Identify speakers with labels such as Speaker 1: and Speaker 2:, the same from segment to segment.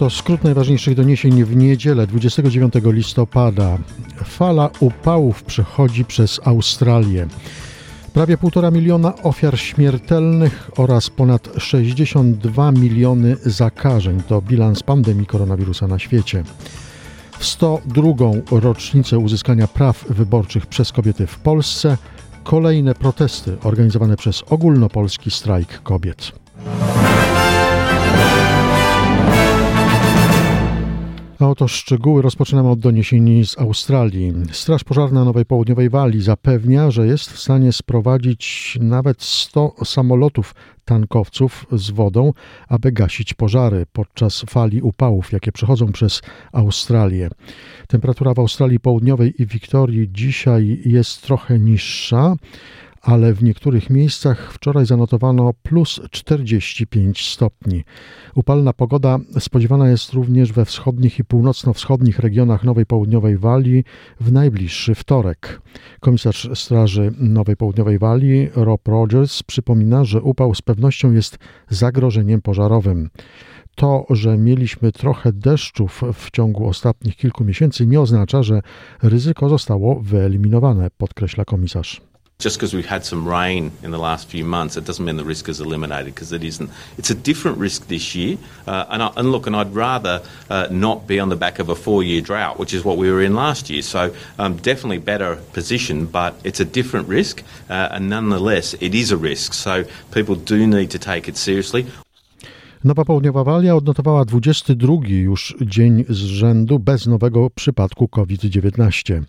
Speaker 1: Oto skrót najważniejszych doniesień w niedzielę 29 listopada. Fala upałów przechodzi przez Australię. Prawie 1,5 miliona ofiar śmiertelnych oraz ponad 62 miliony zakażeń to bilans pandemii koronawirusa na świecie. W 102. rocznicę uzyskania praw wyborczych przez kobiety w Polsce kolejne protesty organizowane przez ogólnopolski strajk kobiet. A oto szczegóły rozpoczynamy od doniesień z Australii. Straż Pożarna Nowej Południowej Walii zapewnia, że jest w stanie sprowadzić nawet 100 samolotów tankowców z wodą, aby gasić pożary podczas fali upałów, jakie przechodzą przez Australię. Temperatura w Australii Południowej i Wiktorii dzisiaj jest trochę niższa ale w niektórych miejscach wczoraj zanotowano plus 45 stopni. Upalna pogoda spodziewana jest również we wschodnich i północno-wschodnich regionach Nowej Południowej Walii w najbliższy wtorek. Komisarz Straży Nowej Południowej Walii Rob Rogers przypomina, że upał z pewnością jest zagrożeniem pożarowym. To, że mieliśmy trochę deszczów w ciągu ostatnich kilku miesięcy, nie oznacza, że ryzyko zostało wyeliminowane, podkreśla komisarz.
Speaker 2: Just because we've had some rain in the last few months, it doesn't mean the risk is eliminated because it isn't. It's a different risk this year. Uh, and, I, and, look, and I'd rather uh, not be on the back of a four year drought, which is what we were in last year. So um, definitely better position, but it's a different risk. Uh, and nonetheless, it is a risk. So people do need to take it seriously.
Speaker 1: Nowa Południowa Walia odnotowała 22 już dzień z rzędu bez nowego przypadku COVID-19.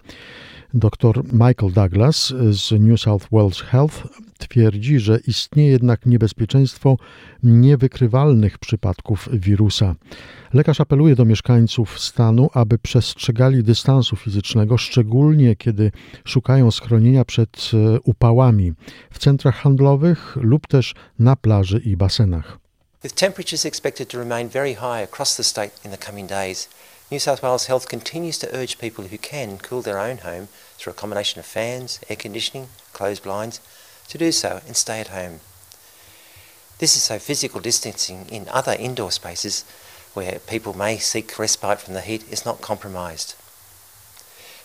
Speaker 1: Dr Michael Douglas z New South Wales Health twierdzi, że istnieje jednak niebezpieczeństwo niewykrywalnych przypadków wirusa. Lekarz apeluje do mieszkańców stanu, aby przestrzegali dystansu fizycznego, szczególnie kiedy szukają schronienia przed e, upałami w centrach handlowych lub też na plaży i basenach.
Speaker 3: With temperatures expected to remain very high across the state in the coming days, New South Wales Health continues to urge people who can cool their own home through a combination of fans, air conditioning, closed blinds, to do so and stay at home. This is so physical distancing in other indoor spaces where people may seek respite from the heat is not compromised.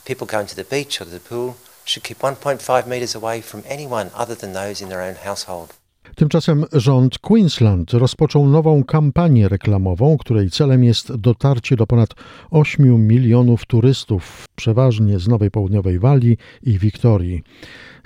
Speaker 3: People going to the beach or to the pool should keep 1.5 metres away from anyone other than those in their own household.
Speaker 1: Tymczasem rząd Queensland rozpoczął nową kampanię reklamową, której celem jest dotarcie do ponad 8 milionów turystów, przeważnie z Nowej Południowej Walii i Wiktorii.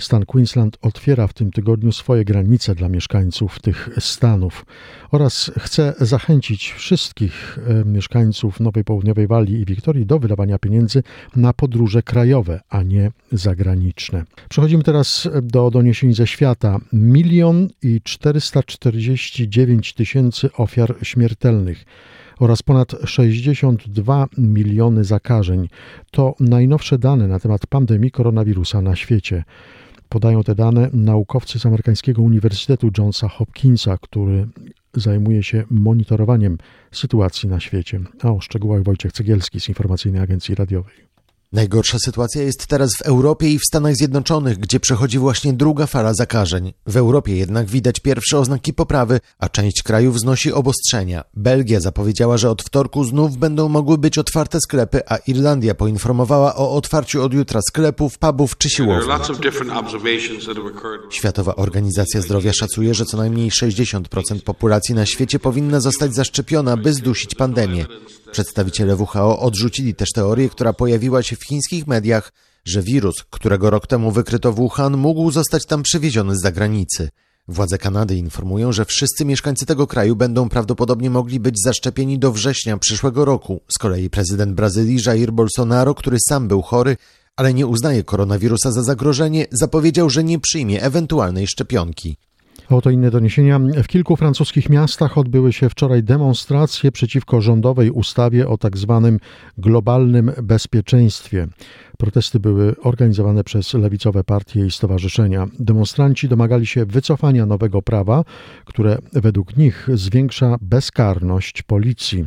Speaker 1: Stan Queensland otwiera w tym tygodniu swoje granice dla mieszkańców tych stanów oraz chce zachęcić wszystkich e, mieszkańców Nowej Południowej Walii i Wiktorii do wydawania pieniędzy na podróże krajowe, a nie zagraniczne. Przechodzimy teraz do doniesień ze świata. Milion i 449 tysięcy ofiar śmiertelnych oraz ponad 62 miliony zakażeń. To najnowsze dane na temat pandemii koronawirusa na świecie. Podają te dane naukowcy z amerykańskiego Uniwersytetu Johnsa Hopkinsa, który zajmuje się monitorowaniem sytuacji na świecie. A o szczegółach Wojciech Cegielski z Informacyjnej Agencji Radiowej.
Speaker 4: Najgorsza sytuacja jest teraz w Europie i w Stanach Zjednoczonych, gdzie przechodzi właśnie druga fala zakażeń. W Europie jednak widać pierwsze oznaki poprawy, a część krajów znosi obostrzenia. Belgia zapowiedziała, że od wtorku znów będą mogły być otwarte sklepy, a Irlandia poinformowała o otwarciu od jutra sklepów, pubów czy siłowni. Światowa Organizacja Zdrowia szacuje, że co najmniej 60% populacji na świecie powinna zostać zaszczepiona, by zdusić pandemię. Przedstawiciele WHO odrzucili też teorię, która pojawiła się w chińskich mediach, że wirus, którego rok temu wykryto w Wuhan, mógł zostać tam przywieziony z zagranicy. Władze Kanady informują, że wszyscy mieszkańcy tego kraju będą prawdopodobnie mogli być zaszczepieni do września przyszłego roku. Z kolei prezydent Brazylii Jair Bolsonaro, który sam był chory, ale nie uznaje koronawirusa za zagrożenie, zapowiedział, że nie przyjmie ewentualnej szczepionki.
Speaker 1: Oto inne doniesienia. W kilku francuskich miastach odbyły się wczoraj demonstracje przeciwko rządowej ustawie o tak zwanym globalnym bezpieczeństwie. Protesty były organizowane przez lewicowe partie i stowarzyszenia. Demonstranci domagali się wycofania nowego prawa, które według nich zwiększa bezkarność policji.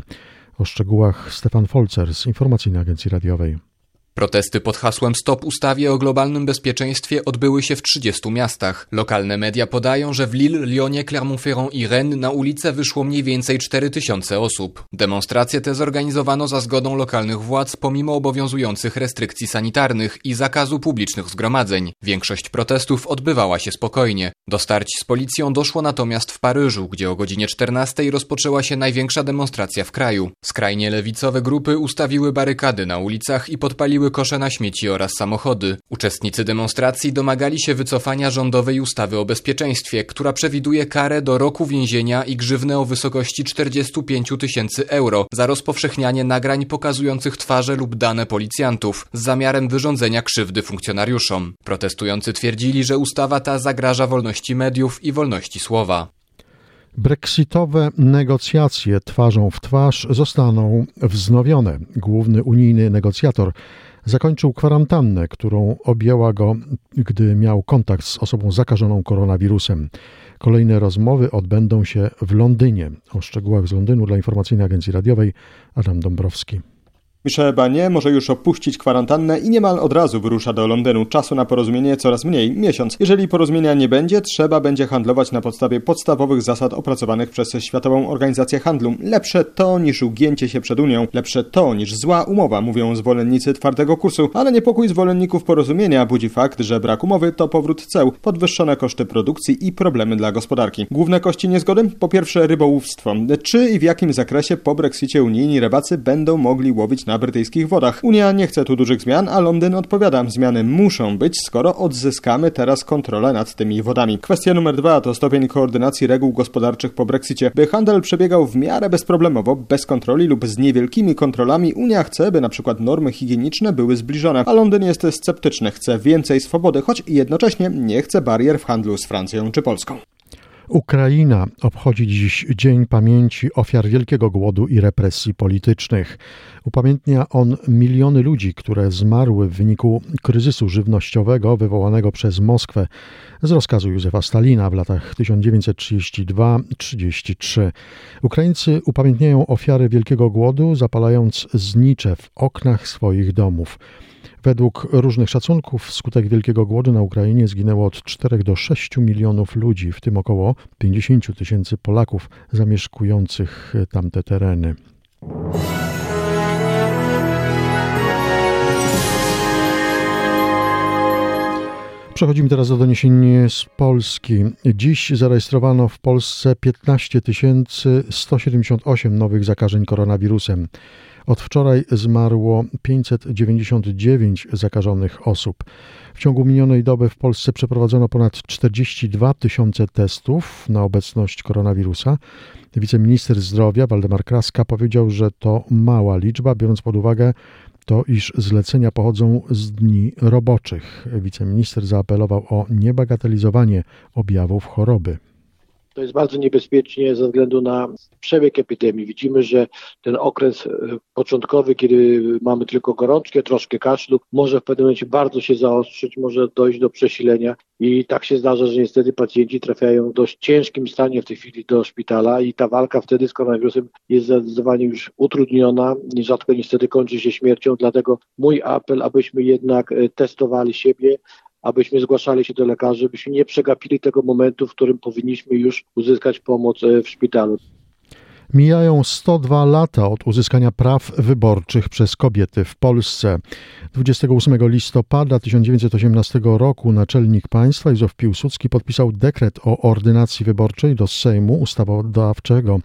Speaker 1: O szczegółach Stefan Folcer z Informacyjnej Agencji Radiowej.
Speaker 5: Protesty pod hasłem Stop ustawie o globalnym bezpieczeństwie odbyły się w 30 miastach. Lokalne media podają, że w Lille, Lyonie, Clermont-Ferrand i Rennes na ulicę wyszło mniej więcej 4000 osób. Demonstracje te zorganizowano za zgodą lokalnych władz pomimo obowiązujących restrykcji sanitarnych i zakazu publicznych zgromadzeń. Większość protestów odbywała się spokojnie. Do starć z policją doszło natomiast w Paryżu, gdzie o godzinie 14 rozpoczęła się największa demonstracja w kraju. Skrajnie lewicowe grupy ustawiły barykady na ulicach i podpaliły kosze na śmieci oraz samochody. Uczestnicy demonstracji domagali się wycofania rządowej ustawy o bezpieczeństwie, która przewiduje karę do roku więzienia i grzywnę o wysokości 45 tysięcy euro za rozpowszechnianie nagrań pokazujących twarze lub dane policjantów z zamiarem wyrządzenia krzywdy funkcjonariuszom. Protestujący twierdzili, że ustawa ta zagraża wolności mediów i wolności słowa.
Speaker 1: Brexitowe negocjacje twarzą w twarz zostaną wznowione. Główny unijny negocjator zakończył kwarantannę, którą objęła go, gdy miał kontakt z osobą zakażoną koronawirusem. Kolejne rozmowy odbędą się w Londynie. O szczegółach z Londynu dla Informacyjnej Agencji Radiowej Adam Dąbrowski.
Speaker 6: Michel Barnier może już opuścić kwarantannę i niemal od razu wyrusza do Londynu. Czasu na porozumienie coraz mniej, miesiąc. Jeżeli porozumienia nie będzie, trzeba będzie handlować na podstawie podstawowych zasad opracowanych przez Światową Organizację Handlu. Lepsze to niż ugięcie się przed Unią, lepsze to niż zła umowa, mówią zwolennicy twardego kursu, ale niepokój zwolenników porozumienia budzi fakt, że brak umowy to powrót ceł, podwyższone koszty produkcji i problemy dla gospodarki. Główne kości niezgody? Po pierwsze rybołówstwo. Czy i w jakim zakresie po Brexicie unijni rybacy będą mogli łowić na na brytyjskich wodach. Unia nie chce tu dużych zmian, a Londyn odpowiada. Zmiany muszą być, skoro odzyskamy teraz kontrolę nad tymi wodami. Kwestia numer dwa to stopień koordynacji reguł gospodarczych po Brexicie. By handel przebiegał w miarę bezproblemowo, bez kontroli lub z niewielkimi kontrolami, Unia chce, by na przykład normy higieniczne były zbliżone, a Londyn jest sceptyczny, chce więcej swobody, choć jednocześnie nie chce barier w handlu z Francją czy Polską.
Speaker 1: Ukraina obchodzi dziś Dzień Pamięci Ofiar Wielkiego Głodu i Represji Politycznych. Upamiętnia on miliony ludzi, które zmarły w wyniku kryzysu żywnościowego wywołanego przez Moskwę z rozkazu Józefa Stalina w latach 1932-33. Ukraińcy upamiętniają ofiary Wielkiego Głodu, zapalając znicze w oknach swoich domów. Według różnych szacunków wskutek Wielkiego Głodu na Ukrainie zginęło od 4 do 6 milionów ludzi, w tym około 50 tysięcy Polaków zamieszkujących tamte tereny. Przechodzimy teraz do doniesień z Polski. Dziś zarejestrowano w Polsce 15 178 nowych zakażeń koronawirusem. Od wczoraj zmarło 599 zakażonych osób. W ciągu minionej doby w Polsce przeprowadzono ponad 42 tysiące testów na obecność koronawirusa. Wiceminister zdrowia Waldemar Kraska powiedział, że to mała liczba, biorąc pod uwagę to, iż zlecenia pochodzą z dni roboczych. Wiceminister zaapelował o niebagatelizowanie objawów choroby.
Speaker 7: To jest bardzo niebezpiecznie ze względu na przebieg epidemii. Widzimy, że ten okres e, początkowy, kiedy mamy tylko gorączkę, troszkę kaszlu, może w pewnym momencie bardzo się zaostrzyć, może dojść do przesilenia i tak się zdarza, że niestety pacjenci trafiają w dość ciężkim stanie w tej chwili do szpitala i ta walka wtedy z koronawirusem jest zdecydowanie już utrudniona i rzadko niestety kończy się śmiercią, dlatego mój apel, abyśmy jednak e, testowali siebie, abyśmy zgłaszali się do lekarzy, byśmy nie przegapili tego momentu, w którym powinniśmy już uzyskać pomoc e, w szpitalu.
Speaker 1: Mijają 102 lata od uzyskania praw wyborczych przez kobiety w Polsce. 28 listopada 1918 roku naczelnik państwa Józef Piłsudski podpisał dekret o ordynacji wyborczej do Sejmu Ustawodawczego,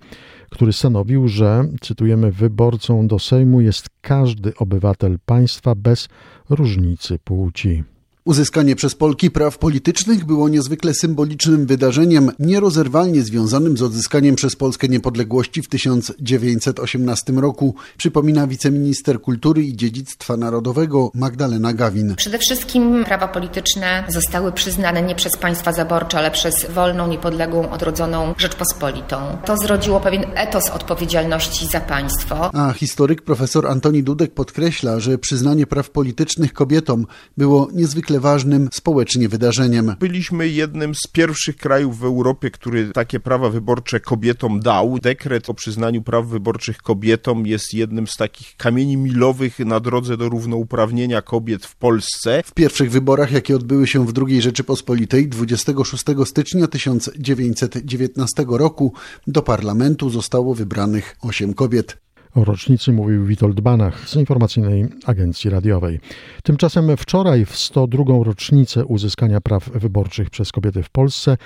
Speaker 1: który stanowił, że, cytujemy, wyborcą do Sejmu jest każdy obywatel państwa bez różnicy płci.
Speaker 8: Uzyskanie przez Polki praw politycznych było niezwykle symbolicznym wydarzeniem, nierozerwalnie związanym z odzyskaniem przez Polskę niepodległości w 1918 roku, przypomina wiceminister kultury i dziedzictwa narodowego Magdalena Gawin.
Speaker 9: Przede wszystkim prawa polityczne zostały przyznane nie przez państwa zaborcze, ale przez wolną, niepodległą, odrodzoną Rzeczpospolitą. To zrodziło pewien etos odpowiedzialności za państwo.
Speaker 8: A historyk profesor Antoni Dudek podkreśla, że przyznanie praw politycznych kobietom było niezwykle ważnym społecznie wydarzeniem.
Speaker 10: Byliśmy jednym z pierwszych krajów w Europie, który takie prawa wyborcze kobietom dał. Dekret o przyznaniu praw wyborczych kobietom jest jednym z takich kamieni milowych na drodze do równouprawnienia kobiet w Polsce.
Speaker 8: W pierwszych wyborach, jakie odbyły się w II Rzeczypospolitej 26 stycznia 1919 roku, do parlamentu zostało wybranych osiem kobiet.
Speaker 1: O rocznicy mówił Witold Banach z informacyjnej agencji radiowej. Tymczasem wczoraj, w 102. rocznicę uzyskania praw wyborczych przez kobiety w Polsce,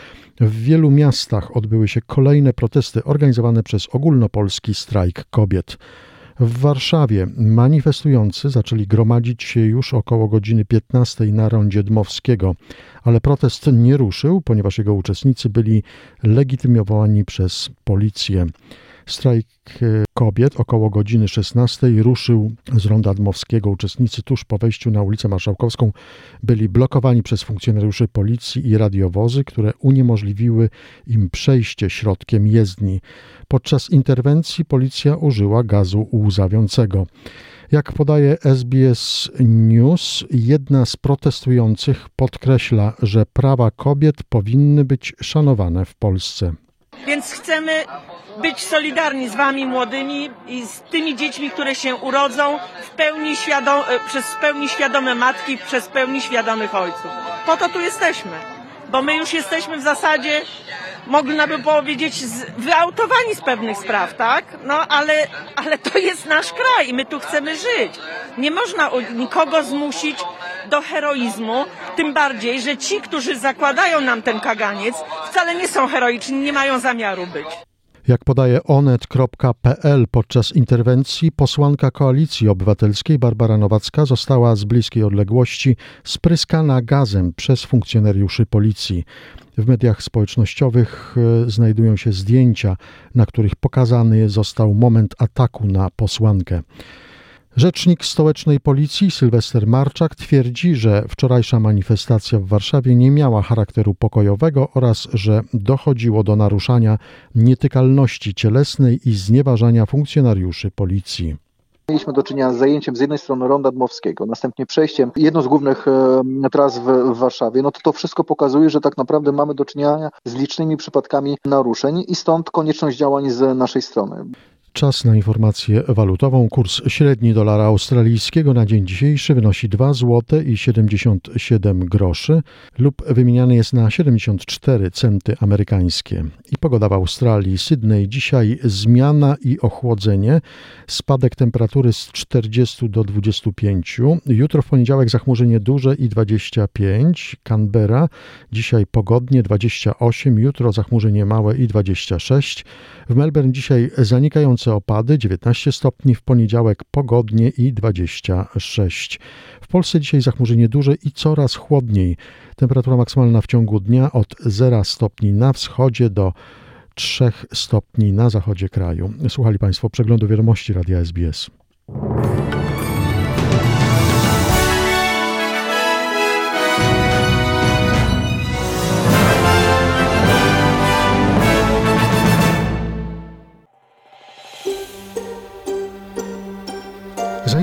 Speaker 1: w wielu miastach odbyły się kolejne protesty organizowane przez ogólnopolski strajk kobiet. W Warszawie manifestujący zaczęli gromadzić się już około godziny 15 na rondzie Dmowskiego, ale protest nie ruszył, ponieważ jego uczestnicy byli legitymowani przez policję. Strajk e, kobiet około godziny 16 ruszył z ronda Dmowskiego. Uczestnicy tuż po wejściu na ulicę Marszałkowską byli blokowani przez funkcjonariuszy policji i radiowozy, które uniemożliwiły im przejście środkiem jezdni. Podczas interwencji policja użyła gazu łzawiącego. Jak podaje SBS News, jedna z protestujących podkreśla, że prawa kobiet powinny być szanowane w Polsce.
Speaker 11: Więc chcemy być solidarni z wami młodymi i z tymi dziećmi, które się urodzą w pełni świadom, przez w pełni świadome matki, przez pełni świadomych ojców. Po to tu jesteśmy, bo my już jesteśmy w zasadzie, można by powiedzieć, wyautowani z pewnych spraw, tak? No ale, ale to jest nasz kraj i my tu chcemy żyć. Nie można nikogo zmusić do heroizmu, tym bardziej, że ci, którzy zakładają nam ten kaganiec, wcale nie są heroiczni, nie mają zamiaru być.
Speaker 1: Jak podaje onet.pl, podczas interwencji posłanka Koalicji Obywatelskiej Barbara Nowacka została z bliskiej odległości spryskana gazem przez funkcjonariuszy policji. W mediach społecznościowych e, znajdują się zdjęcia, na których pokazany został moment ataku na posłankę. Rzecznik stołecznej policji Sylwester Marczak twierdzi, że wczorajsza manifestacja w Warszawie nie miała charakteru pokojowego oraz że dochodziło do naruszania nietykalności cielesnej i znieważania funkcjonariuszy policji.
Speaker 12: Mieliśmy do czynienia z zajęciem z jednej strony Ronda Dmowskiego, następnie przejściem jedną z głównych e, tras w, w, Warszawie. No to to wszystko pokazuje, że tak naprawdę mamy do czynienia z licznymi przypadkami naruszeń i stąd konieczność działań z naszej strony.
Speaker 1: Czas na informację walutową. Kurs średni dolara australijskiego na dzień dzisiejszy wynosi 2 zł i 77 groszy lub wymieniany jest na 74 centy amerykańskie. I pogoda w Australii. Sydney dzisiaj zmiana i ochłodzenie. Spadek temperatury z 40 do 25. Jutro w poniedziałek zachmurzenie duże i 25. Canberra dzisiaj pogodnie 28. Jutro zachmurzenie małe i 26. W Melbourne dzisiaj zanikające opady, 19 stopni, w poniedziałek pogodnie i 26. W Polsce dzisiaj zachmurzenie duże i coraz chłodniej. Temperatura maksymalna w ciągu dnia od 0 stopni na wschodzie do 3 stopni na zachodzie kraju. Słuchali Państwo przeglądu wiadomości Radia SBS.